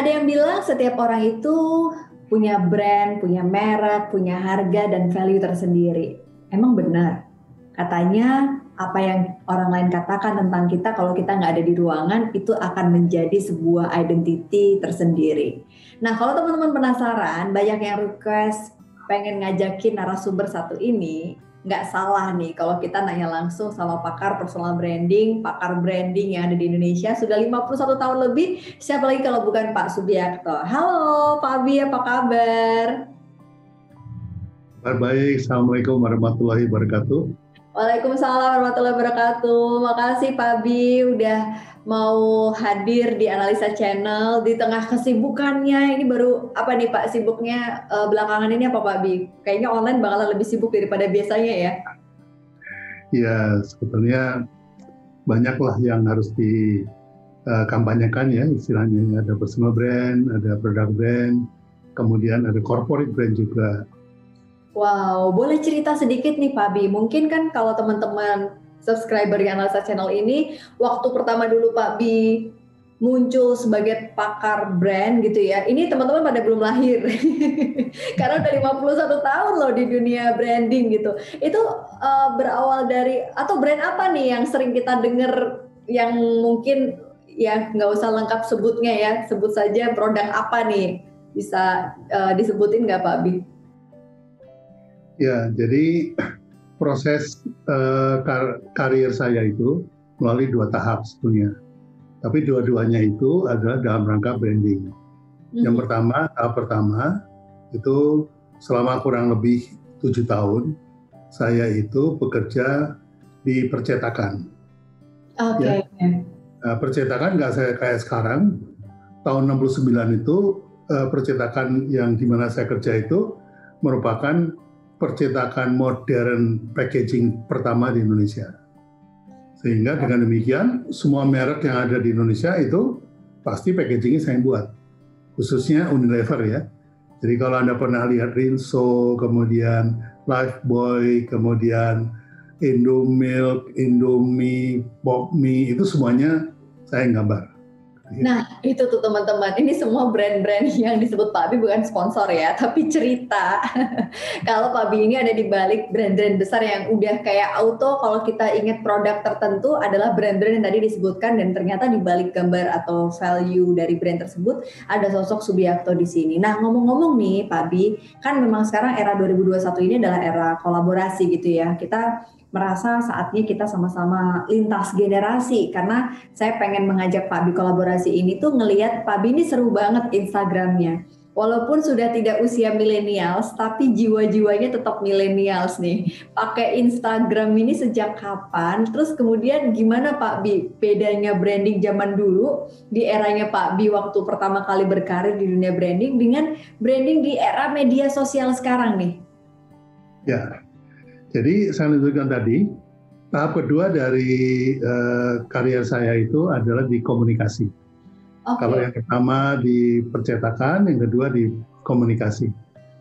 Ada yang bilang setiap orang itu punya brand, punya merek, punya harga dan value tersendiri. Emang benar? Katanya apa yang orang lain katakan tentang kita kalau kita nggak ada di ruangan itu akan menjadi sebuah identity tersendiri. Nah kalau teman-teman penasaran, banyak yang request pengen ngajakin narasumber satu ini, nggak salah nih kalau kita nanya langsung sama pakar personal branding, pakar branding yang ada di Indonesia sudah 51 tahun lebih. Siapa lagi kalau bukan Pak Subiakto? Halo Pak Abi, apa kabar? Baik, Assalamualaikum warahmatullahi wabarakatuh. Waalaikumsalam warahmatullahi wabarakatuh. Makasih Pak Abi udah mau hadir di Analisa Channel di tengah kesibukannya. Ini baru apa nih Pak sibuknya uh, belakangan ini apa Pak Bi? Kayaknya online bakalan lebih sibuk daripada biasanya ya. Ya, sebetulnya banyaklah yang harus dikampanyekan ya istilahnya. Ada personal brand, ada product brand, kemudian ada corporate brand juga. Wow, boleh cerita sedikit nih Pak Bi. Mungkin kan kalau teman-teman subscriber yang Analisa Channel ini waktu pertama dulu Pak Bi muncul sebagai pakar brand gitu ya. Ini teman-teman pada belum lahir. Karena udah 51 tahun loh di dunia branding gitu. Itu uh, berawal dari atau brand apa nih yang sering kita dengar yang mungkin ya nggak usah lengkap sebutnya ya. Sebut saja produk apa nih. Bisa uh, disebutin nggak Pak Bi? Ya, jadi proses uh, kar karir saya itu melalui dua tahap sebetulnya. Tapi dua-duanya itu adalah dalam rangka branding. Hmm. Yang pertama, tahap pertama itu selama kurang lebih tujuh tahun saya itu bekerja di percetakan. Oke. Okay. Ya. Nah, percetakan nggak saya kayak sekarang. Tahun 69 itu uh, percetakan yang di mana saya kerja itu merupakan percetakan modern packaging pertama di Indonesia. Sehingga dengan demikian semua merek yang ada di Indonesia itu pasti packagingnya saya buat. Khususnya Unilever ya. Jadi kalau Anda pernah lihat Rinso, kemudian Lifebuoy, kemudian Indomilk, Indomie, Popmi, itu semuanya saya gambar. Iya. Nah, itu tuh teman-teman. Ini semua brand-brand yang disebut Pak Bi bukan sponsor ya, tapi cerita. kalau Pak Bi ini ada di balik brand-brand besar yang udah kayak auto kalau kita ingat produk tertentu adalah brand-brand yang tadi disebutkan dan ternyata di balik gambar atau value dari brand tersebut ada sosok Subiakto di sini. Nah, ngomong-ngomong nih Pak Bi, kan memang sekarang era 2021 ini adalah era kolaborasi gitu ya. Kita merasa saatnya kita sama-sama lintas generasi karena saya pengen mengajak Pak Bi kolaborasi ini tuh ngelihat Pak Bi ini seru banget Instagramnya. Walaupun sudah tidak usia milenials, tapi jiwa-jiwanya tetap milenials nih. Pakai Instagram ini sejak kapan? Terus kemudian gimana Pak Bi bedanya branding zaman dulu di eranya Pak Bi waktu pertama kali berkarir di dunia branding dengan branding di era media sosial sekarang nih? Ya, jadi saya lanjutkan tadi, tahap kedua dari uh, karya saya itu adalah di komunikasi. Okay. Kalau yang pertama di percetakan, yang kedua di komunikasi.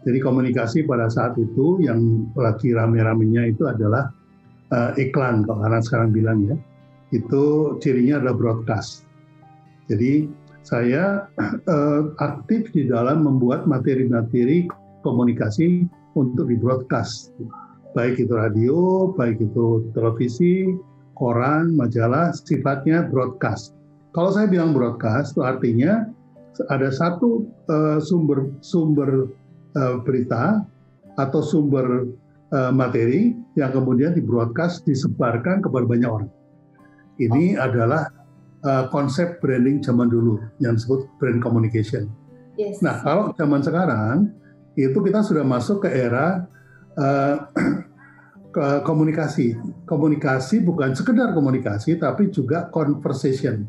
Jadi komunikasi pada saat itu yang lagi rame-ramenya itu adalah uh, iklan, kalau anak sekarang bilang ya. Itu cirinya adalah broadcast. Jadi saya uh, aktif di dalam membuat materi-materi komunikasi untuk di broadcast baik itu radio, baik itu televisi, koran, majalah, sifatnya broadcast. Kalau saya bilang broadcast, itu artinya ada satu uh, sumber sumber uh, berita atau sumber uh, materi yang kemudian di broadcast disebarkan kepada banyak orang. Ini oh. adalah uh, konsep branding zaman dulu yang disebut brand communication. Yes. Nah, kalau zaman sekarang itu kita sudah masuk ke era uh, komunikasi. Komunikasi bukan sekedar komunikasi, tapi juga conversation.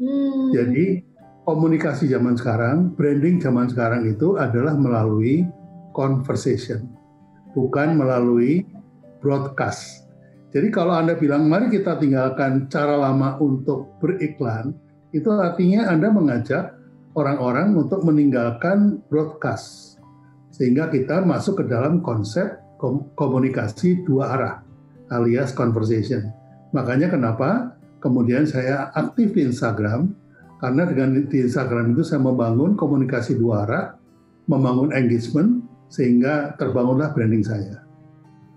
Hmm. Jadi komunikasi zaman sekarang, branding zaman sekarang itu adalah melalui conversation, bukan melalui broadcast. Jadi kalau Anda bilang, mari kita tinggalkan cara lama untuk beriklan, itu artinya Anda mengajak orang-orang untuk meninggalkan broadcast. Sehingga kita masuk ke dalam konsep komunikasi dua arah alias conversation. Makanya kenapa kemudian saya aktif di Instagram Karena dengan di Instagram itu saya membangun komunikasi dua arah, membangun engagement, sehingga terbangunlah branding saya.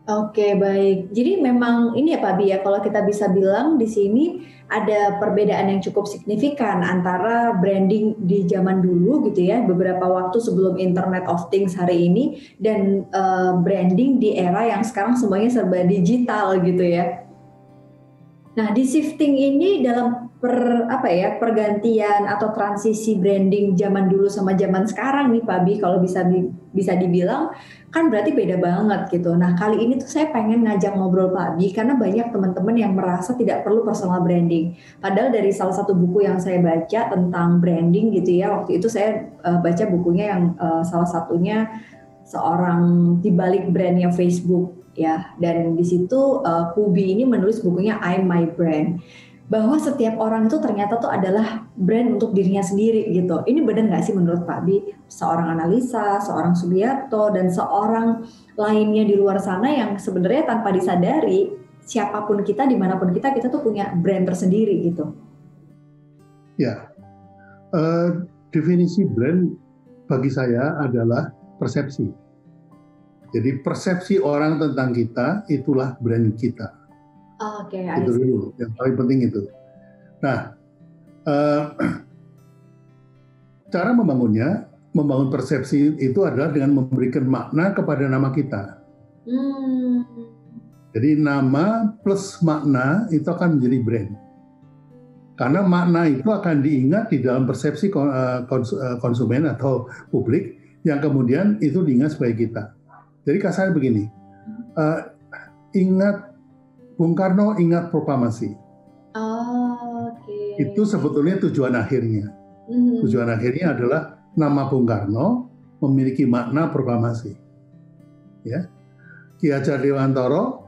Oke, baik. Jadi memang ini ya Pak Bi ya, kalau kita bisa bilang di sini ada perbedaan yang cukup signifikan antara branding di zaman dulu gitu ya, beberapa waktu sebelum Internet of Things hari ini dan uh, branding di era yang sekarang semuanya serba digital gitu ya. Nah, di shifting ini dalam per apa ya pergantian atau transisi branding zaman dulu sama zaman sekarang nih Pak Bi kalau bisa bisa dibilang kan berarti beda banget gitu. Nah kali ini tuh saya pengen ngajak ngobrol Pak Bi karena banyak teman-teman yang merasa tidak perlu personal branding. Padahal dari salah satu buku yang saya baca tentang branding gitu ya waktu itu saya uh, baca bukunya yang uh, salah satunya seorang di balik brandnya Facebook ya dan di situ uh, Kubi ini menulis bukunya I'm My Brand bahwa setiap orang itu ternyata tuh adalah brand untuk dirinya sendiri gitu. Ini benar nggak sih menurut Pak Bi? Seorang analisa, seorang Subiarto, dan seorang lainnya di luar sana yang sebenarnya tanpa disadari siapa pun kita, di mana pun kita, kita tuh punya brand tersendiri gitu. Ya, uh, definisi brand bagi saya adalah persepsi. Jadi persepsi orang tentang kita itulah brand kita Oke, okay, itu dulu yang paling penting itu. Nah, uh, cara membangunnya, membangun persepsi itu adalah dengan memberikan makna kepada nama kita. Hmm. Jadi nama plus makna itu akan menjadi brand. Karena makna itu akan diingat di dalam persepsi eh, eh, konsumen atau publik yang kemudian itu diingat sebagai kita. Jadi kasarnya begini, uh, ingat Bung Karno ingat proklamasi. Oh, okay. Itu sebetulnya tujuan akhirnya. Mm-hmm. Tujuan akhirnya adalah nama Bung Karno memiliki makna proklamasi. Ya. Ki Hajar Dewantoro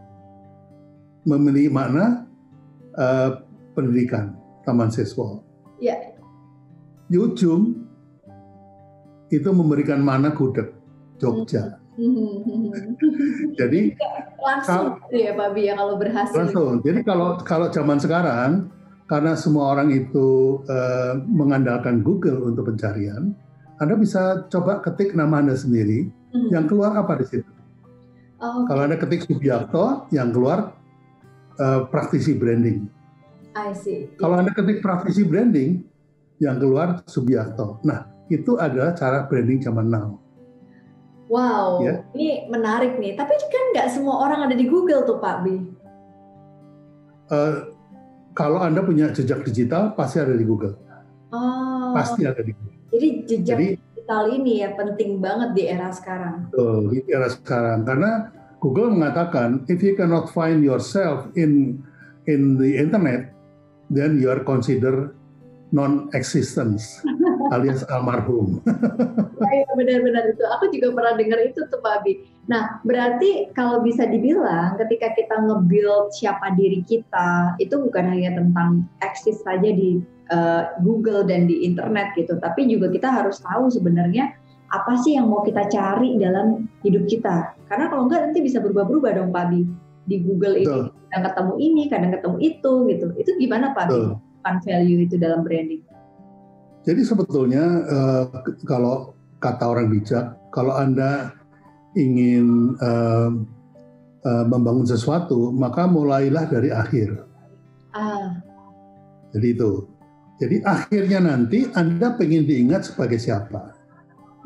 memiliki makna uh, pendidikan Taman Siswa. Ya. Yujum itu memberikan makna gudeg Jogja. Mm-hmm. Jadi langsung kalau, gitu ya Pak Bi ya kalau berhasil. Langsung. Jadi kalau kalau zaman sekarang karena semua orang itu uh, mengandalkan Google untuk pencarian, Anda bisa coba ketik nama Anda sendiri, hmm. yang keluar apa di situ. Oh, okay. Kalau Anda ketik Subiakto, yang keluar uh, praktisi branding. I see. Kalau Anda ketik praktisi branding, yang keluar Subiakto. Nah, itu adalah cara branding zaman now. Wow, ya. ini menarik nih. Tapi kan nggak semua orang ada di Google tuh Pak Bi. Uh, kalau Anda punya jejak digital, pasti ada di Google. Oh. Pasti ada di Google. Jadi jejak Jadi, digital ini ya penting banget di era sekarang. Betul, di era sekarang. Karena Google mengatakan, if you cannot find yourself in in the internet, then you are considered non-existence alias almarhum. Benar-benar itu. Aku juga pernah dengar itu tuh Pak Abi. Nah berarti kalau bisa dibilang ketika kita nge-build siapa diri kita itu bukan hanya tentang eksis saja di uh, Google dan di internet gitu, tapi juga kita harus tahu sebenarnya apa sih yang mau kita cari dalam hidup kita. Karena kalau enggak nanti bisa berubah-berubah dong Pak Abi. Di Google ini kadang ketemu ini, kadang ketemu itu gitu. Itu gimana Pak Abi? value itu dalam branding? Jadi sebetulnya uh, kalau kata orang bijak, kalau anda ingin uh, uh, membangun sesuatu, maka mulailah dari akhir. Ah. Jadi itu. Jadi akhirnya nanti anda pengen diingat sebagai siapa?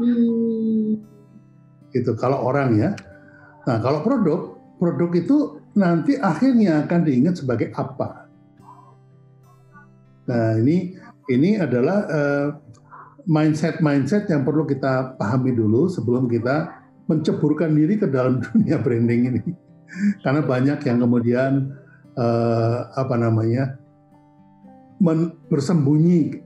Hmm. Itu kalau orang ya. Nah kalau produk, produk itu nanti akhirnya akan diingat sebagai apa? Nah ini ini adalah uh, mindset-mindset yang perlu kita pahami dulu sebelum kita menceburkan diri ke dalam dunia branding ini. Karena banyak yang kemudian uh, apa namanya men, bersembunyi.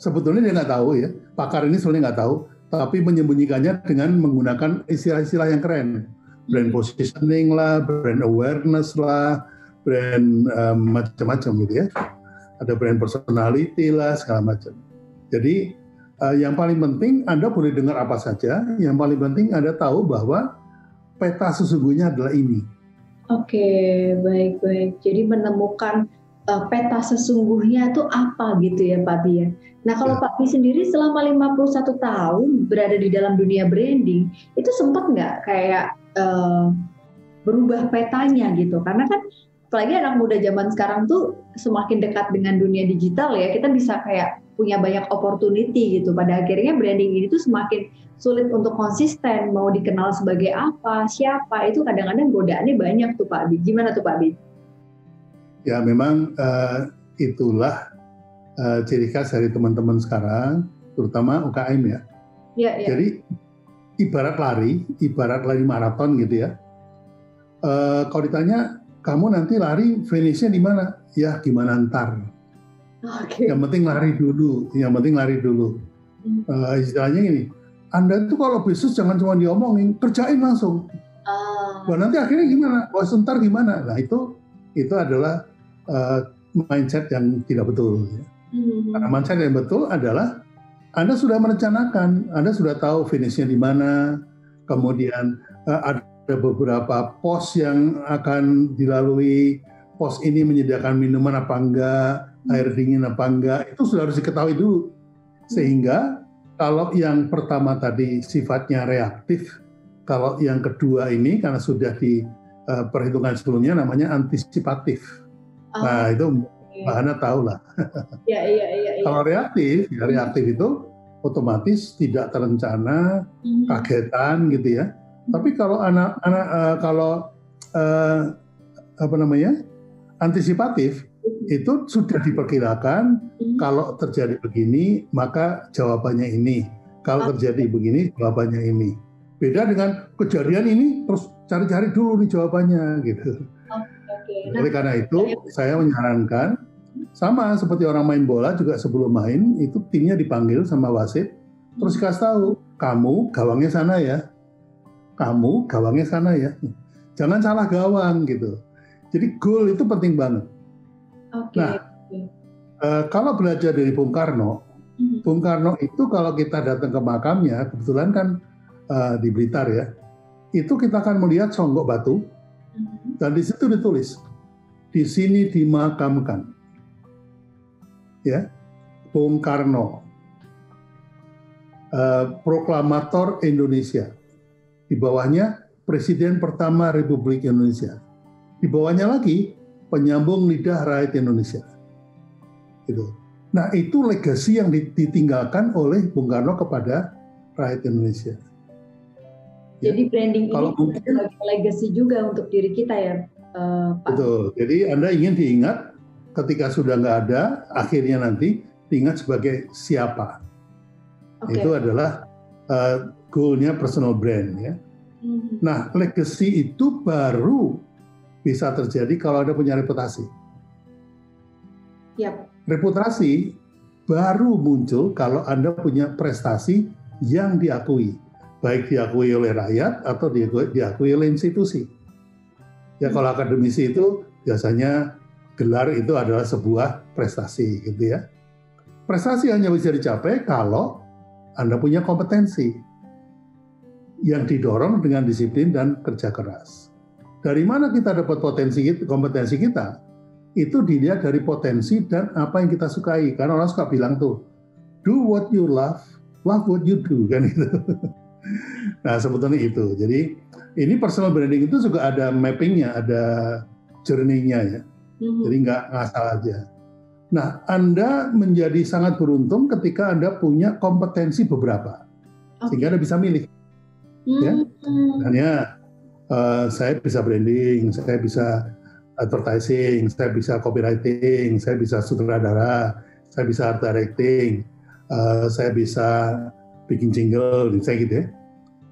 Sebetulnya dia nggak tahu ya, pakar ini sebenarnya nggak tahu, tapi menyembunyikannya dengan menggunakan istilah-istilah yang keren, brand positioning lah, brand awareness lah, brand um, macam-macam gitu ya ada brand personality lah segala macam. Jadi yang paling penting Anda boleh dengar apa saja, yang paling penting Anda tahu bahwa peta sesungguhnya adalah ini. Oke, baik-baik. Jadi menemukan uh, peta sesungguhnya itu apa gitu ya Pak Bia. Nah kalau ya. Pak Bi sendiri selama 51 tahun berada di dalam dunia branding, itu sempat nggak kayak uh, berubah petanya gitu? Karena kan apalagi anak muda zaman sekarang tuh semakin dekat dengan dunia digital ya, kita bisa kayak punya banyak opportunity gitu. Pada akhirnya branding ini tuh semakin sulit untuk konsisten, mau dikenal sebagai apa, siapa, itu kadang-kadang godaannya banyak tuh Pak Bi. Gimana tuh Pak Bi? Ya memang uh, itulah uh, ciri khas dari teman-teman sekarang, terutama UKM ya. Ya, ya. Jadi ibarat lari, ibarat lari maraton gitu ya. Uh, kalau ditanya kamu nanti lari finishnya di mana? Ya gimana ntar. Okay. Yang penting lari dulu, yang penting lari dulu. Uh, istilahnya ini, Anda itu kalau bisnis jangan cuma diomongin, kerjain langsung. Uh. Wah, nanti akhirnya gimana? Oh, sebentar gimana? Nah itu itu adalah uh, mindset yang tidak betul. Ya. Hmm. Karena mindset yang betul adalah Anda sudah merencanakan, Anda sudah tahu finishnya di mana, kemudian uh, ada beberapa pos yang akan dilalui, pos ini menyediakan minuman apa enggak, hmm. Air dingin apa enggak, itu sudah harus diketahui dulu. Sehingga kalau yang pertama tadi sifatnya reaktif, kalau yang kedua ini karena sudah di uh, perhitungan sebelumnya namanya antisipatif. Oh. Nah itu Mbak Hana tahu lah. Ya, iya, iya, iya. Kalau reaktif, ya reaktif itu otomatis tidak terencana, hmm. kagetan gitu ya. Hmm. Tapi kalau anak-anak uh, kalau uh, apa namanya antisipatif hmm. Itu sudah diperkirakan hmm. kalau terjadi begini maka jawabannya ini. Kalau ah. terjadi begini jawabannya ini. Beda dengan kejadian ini terus cari-cari dulu nih jawabannya gitu. Okay. Nah, Oleh karena itu saya menyarankan sama seperti orang main bola juga sebelum main itu timnya dipanggil sama wasit terus hmm. kasih tahu kamu gawangnya sana ya. Kamu gawangnya sana ya. Jangan salah gawang gitu. Jadi goal itu penting banget. Okay. Nah, uh, kalau belajar dari Bung Karno, hmm. Bung Karno itu kalau kita datang ke makamnya, kebetulan kan uh, di Blitar ya, itu kita akan melihat songgok batu, dan di situ ditulis, di sini dimakamkan. Ya, Bung Karno, uh, proklamator Indonesia. Di bawahnya Presiden pertama Republik Indonesia. Di bawahnya lagi penyambung lidah rakyat Indonesia. Gitu. Nah itu legasi yang ditinggalkan oleh Bung Karno kepada rakyat Indonesia. Ya. Jadi branding Kalau ini mungkin, sebagai legacy juga untuk diri kita ya, uh, Pak. Betul. Jadi Anda ingin diingat ketika sudah nggak ada, akhirnya nanti diingat sebagai siapa. Okay. Itu adalah uh, goalnya personal brand ya. Hmm. Nah, legacy itu baru bisa terjadi kalau Anda punya reputasi. Yep. Reputasi baru muncul kalau Anda punya prestasi yang diakui baik diakui oleh rakyat atau diakui oleh institusi. Ya hmm. kalau akademisi itu biasanya gelar itu adalah sebuah prestasi gitu ya. Prestasi hanya bisa dicapai kalau Anda punya kompetensi yang didorong dengan disiplin dan kerja keras. Dari mana kita dapat potensi kompetensi kita? Itu dilihat dari potensi dan apa yang kita sukai. Karena orang suka bilang tuh, do what you love, love what you do kan itu. nah sebetulnya itu. Jadi ini personal branding itu juga ada mappingnya, ada journey-nya ya. Mm-hmm. Jadi nggak ngasal aja. Nah Anda menjadi sangat beruntung ketika Anda punya kompetensi beberapa, okay. sehingga Anda bisa milih. Mm-hmm. Ya, dan ya uh, saya bisa branding, saya bisa advertising, saya bisa copywriting, saya bisa sutradara, saya bisa art directing, uh, saya bisa bikin jingle, saya gitu ya.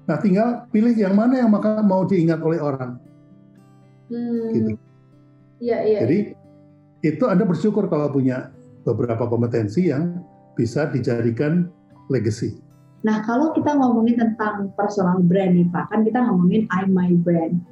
Nah, tinggal pilih yang mana yang maka mau diingat oleh orang. Hmm. Gitu. Iya, iya. Jadi itu Anda bersyukur kalau punya beberapa kompetensi yang bisa dijadikan legacy. Nah, kalau kita ngomongin tentang personal brand nih Pak, kan kita ngomongin I My Brand.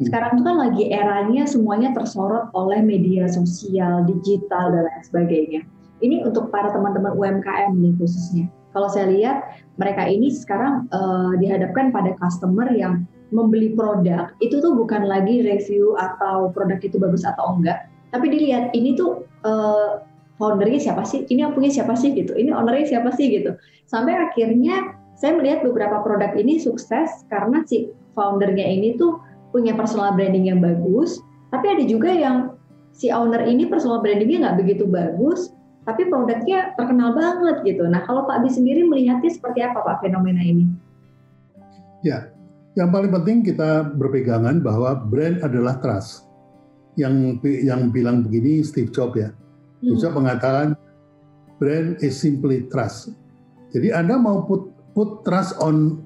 Sekarang itu kan lagi eranya semuanya tersorot oleh media sosial, digital, dan lain sebagainya. Ini untuk para teman-teman UMKM nih khususnya kalau saya lihat mereka ini sekarang uh, dihadapkan pada customer yang membeli produk itu tuh bukan lagi review atau produk itu bagus atau enggak, tapi dilihat ini tuh uh, foundernya siapa sih ini yang punya siapa sih gitu ini ownernya siapa sih gitu sampai akhirnya saya melihat beberapa produk ini sukses karena si foundernya ini tuh punya personal branding yang bagus tapi ada juga yang si owner ini personal brandingnya nggak begitu bagus tapi produknya terkenal banget gitu. Nah, kalau Pak Bi sendiri melihatnya seperti apa Pak fenomena ini? Ya, yang paling penting kita berpegangan bahwa brand adalah trust. Yang yang bilang begini Steve Jobs ya. Hmm. Jobs mengatakan brand is simply trust. Jadi Anda mau put put trust on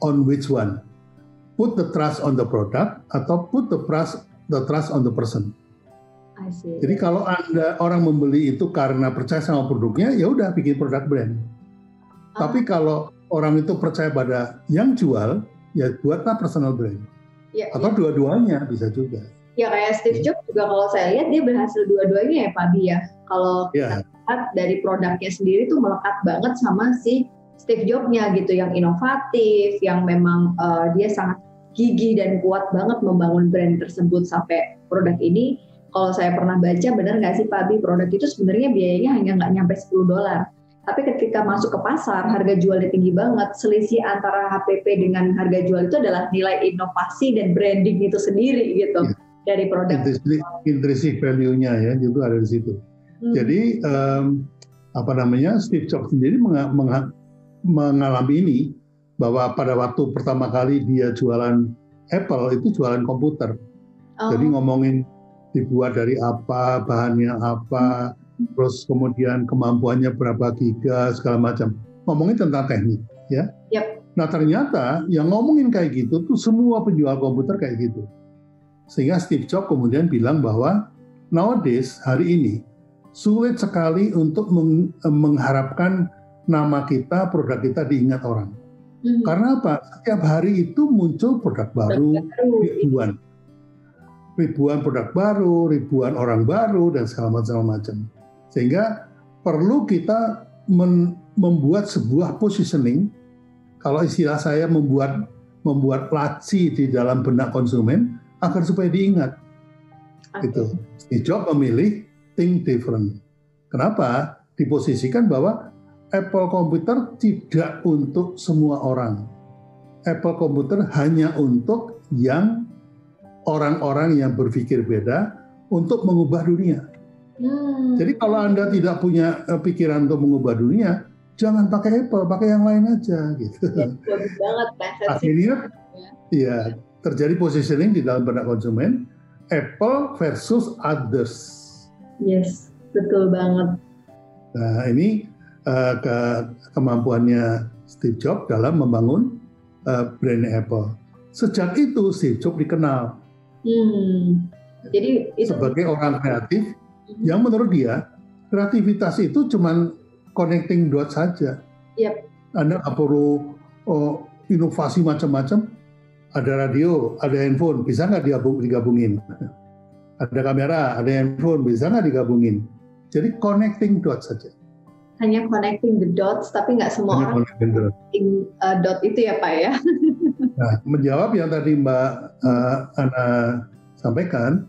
on which one? Put the trust on the product atau put the trust the trust on the person. Jadi kalau anda orang membeli itu karena percaya sama produknya, ya udah bikin produk brand. Oh. Tapi kalau orang itu percaya pada yang jual, ya buatlah personal brand. Ya, Atau ya. dua-duanya bisa juga. Ya kayak Steve Jobs juga kalau saya lihat dia berhasil dua-duanya ya Pak Bi ya. Kalau kita lihat dari produknya sendiri tuh melekat banget sama si Steve Jobs-nya gitu, yang inovatif, yang memang uh, dia sangat gigih dan kuat banget membangun brand tersebut sampai produk ini kalau saya pernah baca benar nggak sih Pak Abi produk itu sebenarnya biayanya hanya nggak nyampe 10 dolar. Tapi ketika masuk ke pasar harga jualnya tinggi banget. Selisih antara HPP dengan harga jual itu adalah nilai inovasi dan branding itu sendiri gitu ya. Dari produk. Intrinsic, intrinsic value-nya ya itu ada di situ. Hmm. Jadi um, apa namanya Steve Jobs sendiri mengalami ini bahwa pada waktu pertama kali dia jualan Apple itu jualan komputer. Oh. Jadi ngomongin dibuat dari apa, bahannya apa, terus kemudian kemampuannya berapa giga segala macam. Ngomongin tentang teknik, ya. Yep. Nah ternyata yang ngomongin kayak gitu tuh semua penjual komputer kayak gitu. Sehingga Steve Jobs kemudian bilang bahwa nowadays hari ini sulit sekali untuk mengharapkan nama kita, produk kita diingat orang. Mm -hmm. Karena apa? Setiap hari itu muncul produk baru, ribuan ribuan produk baru, ribuan orang baru dan segala macam-macam. Sehingga perlu kita men, membuat sebuah positioning. Kalau istilah saya membuat membuat laci di dalam benak konsumen agar supaya diingat. Okay. Itu. Steve Jobs memilih think different. Kenapa? Diposisikan bahwa Apple komputer tidak untuk semua orang. Apple komputer hanya untuk yang orang-orang yang berpikir beda untuk mengubah dunia. Hmm. Jadi kalau Anda tidak punya eh, pikiran untuk mengubah dunia, jangan pakai Apple, pakai yang lain aja gitu. Ya, banget Akhirnya ya terjadi positioning di dalam benak konsumen Apple versus others. Yes, betul banget. Nah, ini uh, ke kemampuannya Steve Jobs dalam membangun uh, brand Apple. Sejak itu Steve Jobs dikenal Hmm. Jadi itu sebagai orang kreatif hmm. yang menurut dia kreativitas itu cuma connecting dot saja. Yep. Anda nggak perlu oh, inovasi macam-macam. Ada radio, ada handphone, bisa nggak digabungin? Ada kamera, ada handphone, bisa nggak digabungin? Jadi connecting dot saja. Hanya connecting the dots, tapi nggak semua Hanya orang connecting uh, dot itu ya Pak ya. Nah, menjawab yang tadi Mbak uh, Ana sampaikan,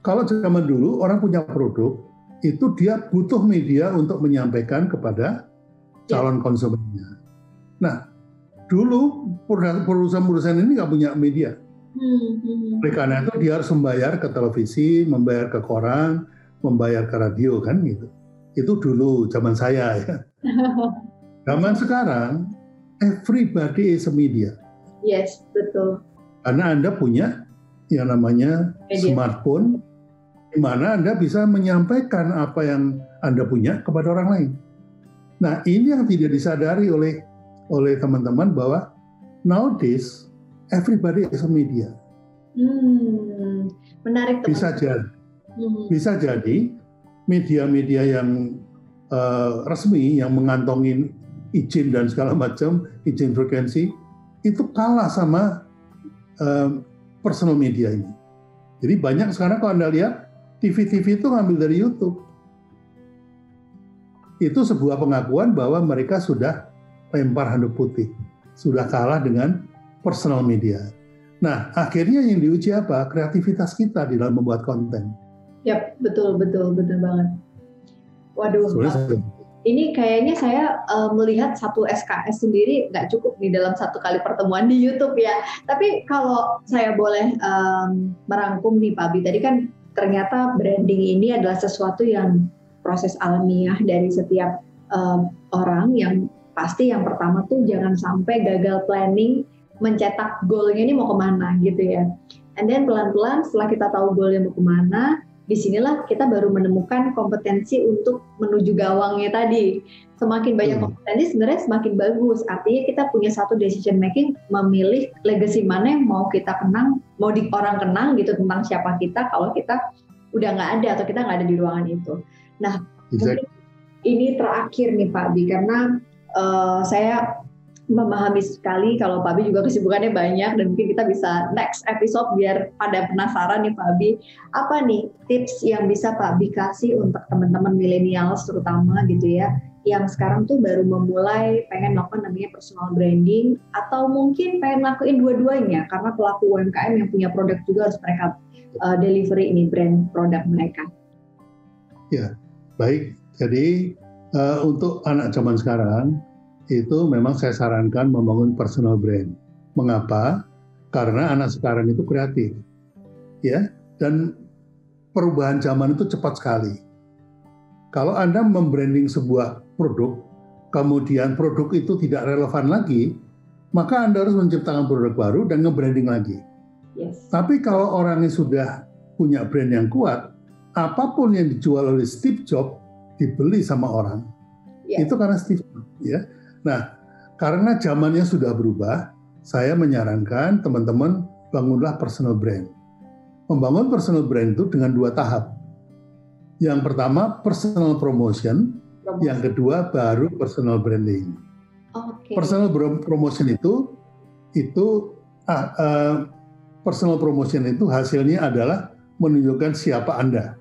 kalau zaman dulu orang punya produk, itu dia butuh media untuk menyampaikan kepada ya. calon konsumennya. Nah, dulu perusahaan-perusahaan ini nggak punya media. Hmm, hmm. Oleh karena itu dia harus membayar ke televisi, membayar ke koran, membayar ke radio kan gitu. Itu dulu zaman saya ya. Zaman sekarang everybody is a media. Yes, betul. Karena Anda punya yang namanya Media. smartphone, di mana Anda bisa menyampaikan apa yang Anda punya kepada orang lain. Nah, ini yang tidak disadari oleh oleh teman-teman bahwa nowadays everybody is a media. Hmm, menarik. Teman. Bisa jadi, hmm. bisa jadi media-media yang uh, resmi yang mengantongin izin dan segala macam izin frekuensi itu kalah sama um, personal media ini. Jadi banyak sekarang kalau Anda lihat TV-TV itu ngambil dari YouTube. Itu sebuah pengakuan bahwa mereka sudah lempar handuk putih. Sudah kalah dengan personal media. Nah, akhirnya yang diuji apa? Kreativitas kita di dalam membuat konten. Yap, betul betul betul banget. Waduh. Sebenarnya ini kayaknya saya uh, melihat satu SKS sendiri nggak cukup nih dalam satu kali pertemuan di YouTube ya. Tapi kalau saya boleh um, merangkum nih Pak Bi, tadi kan ternyata branding ini adalah sesuatu yang proses alamiah dari setiap um, orang yang pasti yang pertama tuh jangan sampai gagal planning mencetak goalnya ini mau ke mana gitu ya. And then pelan-pelan setelah kita tahu goalnya mau ke mana, di sinilah kita baru menemukan kompetensi untuk menuju gawangnya tadi. Semakin banyak hmm. kompetensi sebenarnya semakin bagus. Artinya kita punya satu decision making memilih legacy mana yang mau kita kenang, mau di orang kenang gitu tentang siapa kita kalau kita udah nggak ada atau kita nggak ada di ruangan itu. Nah, exactly. ini terakhir nih Pak Bi karena uh, saya memahami sekali kalau Pak juga kesibukannya banyak dan mungkin kita bisa next episode biar pada penasaran nih Pak apa nih tips yang bisa Pak Abi kasih untuk teman-teman milenial terutama gitu ya yang sekarang tuh baru memulai pengen melakukan namanya personal branding atau mungkin pengen lakuin dua-duanya karena pelaku UMKM yang punya produk juga harus mereka uh, delivery ini brand produk mereka. Ya, baik. Jadi uh, untuk anak zaman sekarang itu memang saya sarankan membangun personal brand. Mengapa? Karena anak sekarang itu kreatif, ya, dan perubahan zaman itu cepat sekali. Kalau Anda membranding sebuah produk, kemudian produk itu tidak relevan lagi, maka Anda harus menciptakan produk baru dan nge-branding lagi. Yes. Tapi kalau orangnya sudah punya brand yang kuat, apa pun yang dijual oleh Steve Jobs dibeli sama orang. Yeah. Itu karena Steve Jobs, ya. Nah, karena zamannya sudah berubah, saya menyarankan teman-teman bangunlah personal brand. Membangun personal brand itu dengan dua tahap. Yang pertama personal promotion, promotion. yang kedua baru personal branding. Okay. Personal promotion itu itu ah, uh, personal promotion itu hasilnya adalah menunjukkan siapa Anda.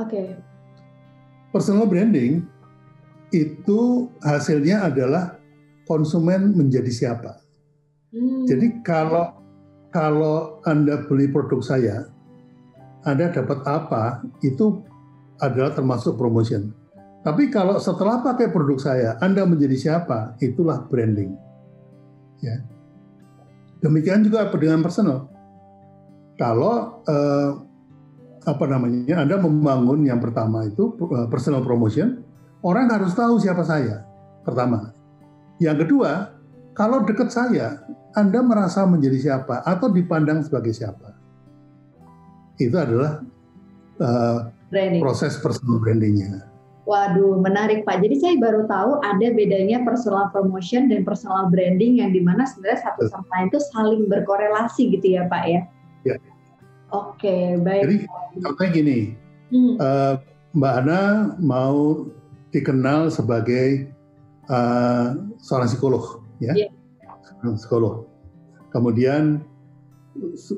Oke. Okay. Personal branding itu hasilnya adalah konsumen menjadi siapa. Hmm. Jadi kalau kalau Anda beli produk saya, Anda dapat apa, itu adalah termasuk promotion. Tapi kalau setelah pakai produk saya, Anda menjadi siapa, itulah branding. Ya. Demikian juga dengan personal. Kalau eh, apa namanya, Anda membangun yang pertama itu eh, personal promotion, orang harus tahu siapa saya. Pertama. Yang kedua, kalau dekat saya, Anda merasa menjadi siapa atau dipandang sebagai siapa. Itu adalah uh, proses personal brandingnya. Waduh, menarik Pak. Jadi saya baru tahu ada bedanya personal promotion dan personal branding yang di mana sebenarnya satu sama lain itu saling berkorelasi gitu ya Pak ya? Ya. Oke, baik. Jadi contohnya gini, hmm. uh, Mbak Ana mau dikenal sebagai uh, seorang psikolog, ya, yeah. psikolog. Kemudian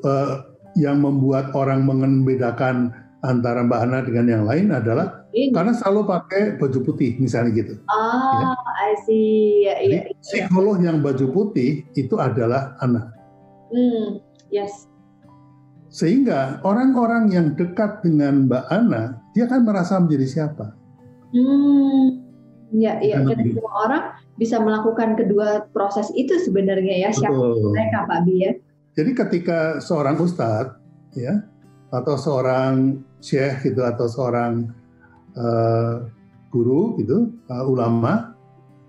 uh, yang membuat orang membedakan antara Mbak Ana dengan yang lain adalah Ini. karena selalu pakai baju putih, misalnya gitu. Ah, ya. I see. Ya, Jadi, ya, psikolog yang baju putih itu adalah Ana. Hmm, yes. Sehingga orang-orang yang dekat dengan Mbak Ana, dia akan merasa menjadi siapa? Hmm, ya, ya. Jadi semua orang bisa melakukan kedua proses itu sebenarnya ya. Siapa mereka Pak Bi ya? Jadi ketika seorang ustadz ya atau seorang syekh gitu atau seorang uh, guru gitu uh, ulama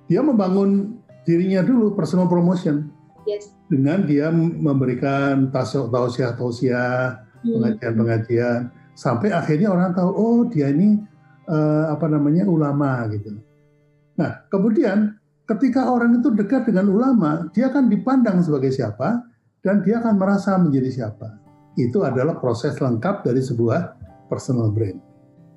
dia membangun dirinya dulu personal promotion yes. dengan dia memberikan tausiah tausiah hmm. pengajian pengajian sampai akhirnya orang tahu oh dia ini uh, apa namanya ulama gitu. Nah, kemudian ketika orang itu dekat dengan ulama, dia akan dipandang sebagai siapa dan dia akan merasa menjadi siapa. Itu adalah proses lengkap dari sebuah personal brand.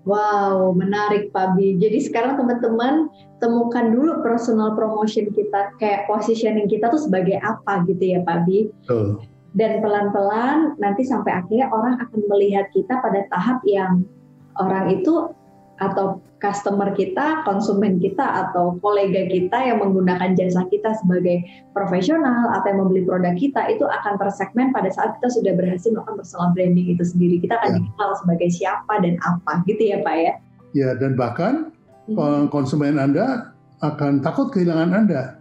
Wow, menarik Pak Bi. Jadi sekarang teman-teman temukan dulu personal promotion kita, kayak positioning kita tuh sebagai apa gitu ya Pak Bi. Betul. Dan pelan-pelan nanti sampai akhirnya orang akan melihat kita pada tahap yang orang itu atau customer kita, konsumen kita atau kolega kita yang menggunakan jasa kita sebagai profesional atau yang membeli produk kita itu akan tersegmen pada saat kita sudah berhasil melakukan personal branding itu sendiri. Kita akan ya. dikenal sebagai siapa dan apa gitu ya Pak ya. Ya dan bahkan hmm. konsumen Anda akan takut kehilangan Anda.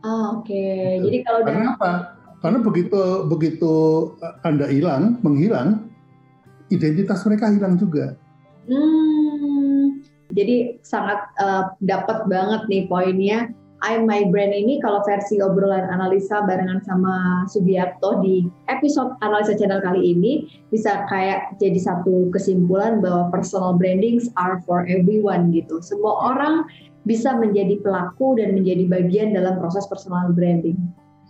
Ah, Oke, okay. gitu. jadi kalau karena apa? Karena begitu begitu Anda hilang, menghilang, identitas mereka hilang juga. Hmm, jadi sangat uh, dapat banget nih poinnya. I'm My Brand ini kalau versi obrolan analisa barengan sama Subiakto di episode analisa channel kali ini bisa kayak jadi satu kesimpulan bahwa personal brandings are for everyone gitu. Semua orang bisa menjadi pelaku dan menjadi bagian dalam proses personal branding.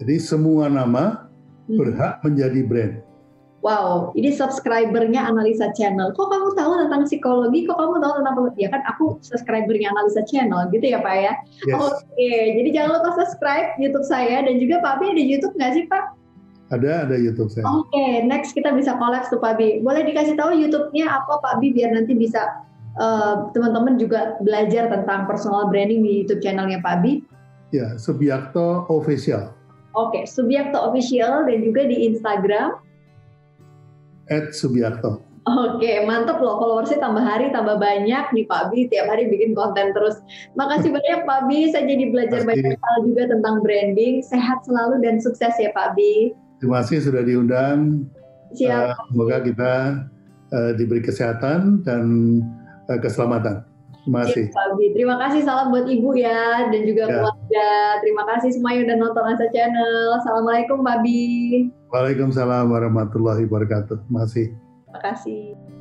Jadi semua nama hmm. berhak menjadi brand. Wow, ini subscribernya analisa channel. Kok kamu tahu tentang psikologi? Kok kamu tahu tentang ya kan aku subscribernya analisa channel gitu ya Pak ya? Yes. Oke, okay. jadi jangan lupa subscribe YouTube saya dan juga Pak Bi ada YouTube nggak sih Pak? Ada, ada YouTube saya. Oke, okay, next kita bisa collab tuh Pak Bi. Boleh dikasih tahu YouTube-nya apa Pak Bi biar nanti bisa uh, teman-teman juga belajar tentang personal branding di YouTube channelnya Pak Bi? Ya, Subiakto Official. Oke, okay, Subiakto Official dan juga di Instagram at Subiakto. Oke, mantep loh followersnya tambah hari tambah banyak nih Pak Bi, tiap hari bikin konten terus. Makasih banyak Pak Bi, saya jadi belajar Pasti. banyak hal juga tentang branding. Sehat selalu dan sukses ya Pak Bi. Terima kasih sudah diundang. Siap. Uh, semoga kita uh, diberi kesehatan dan uh, keselamatan. Terima kasih. Pak Bi. Terima kasih salam buat Ibu ya dan juga ya. keluarga. Terima kasih semua yang udah nonton Asa Channel. Assalamualaikum Pak Bi. Waalaikumsalam warahmatullahi wabarakatuh. Kasih. Terima kasih.